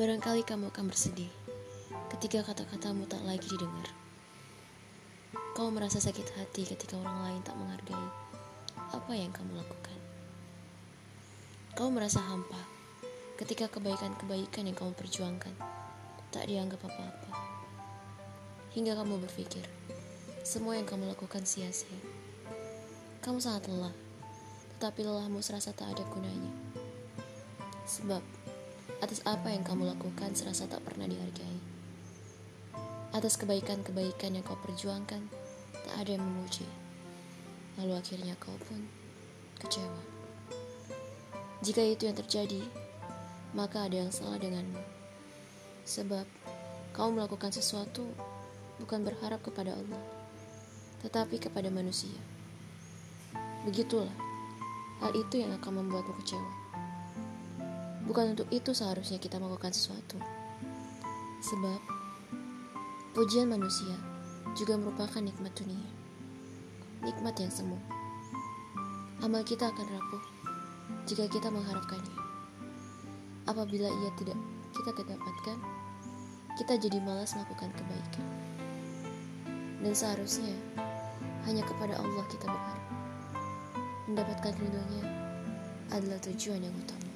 Barangkali kamu akan bersedih ketika kata-katamu tak lagi didengar. Kau merasa sakit hati ketika orang lain tak menghargai apa yang kamu lakukan. Kau merasa hampa ketika kebaikan-kebaikan yang kamu perjuangkan tak dianggap apa-apa. Hingga kamu berpikir, semua yang kamu lakukan sia-sia. Kamu sangat lelah, tetapi lelahmu serasa tak ada gunanya. Sebab atas apa yang kamu lakukan serasa tak pernah dihargai. Atas kebaikan-kebaikan yang kau perjuangkan, tak ada yang memuji. Lalu akhirnya kau pun kecewa. Jika itu yang terjadi, maka ada yang salah denganmu. Sebab kau melakukan sesuatu bukan berharap kepada Allah, tetapi kepada manusia. Begitulah, hal itu yang akan membuatmu kecewa. Bukan untuk itu seharusnya kita melakukan sesuatu. Sebab pujian manusia juga merupakan nikmat dunia. Nikmat yang semu. Amal kita akan rapuh jika kita mengharapkannya. Apabila ia tidak kita kedapatkan, kita jadi malas melakukan kebaikan. Dan seharusnya hanya kepada Allah kita berharap. Mendapatkan ridhonya adalah tujuan yang utama.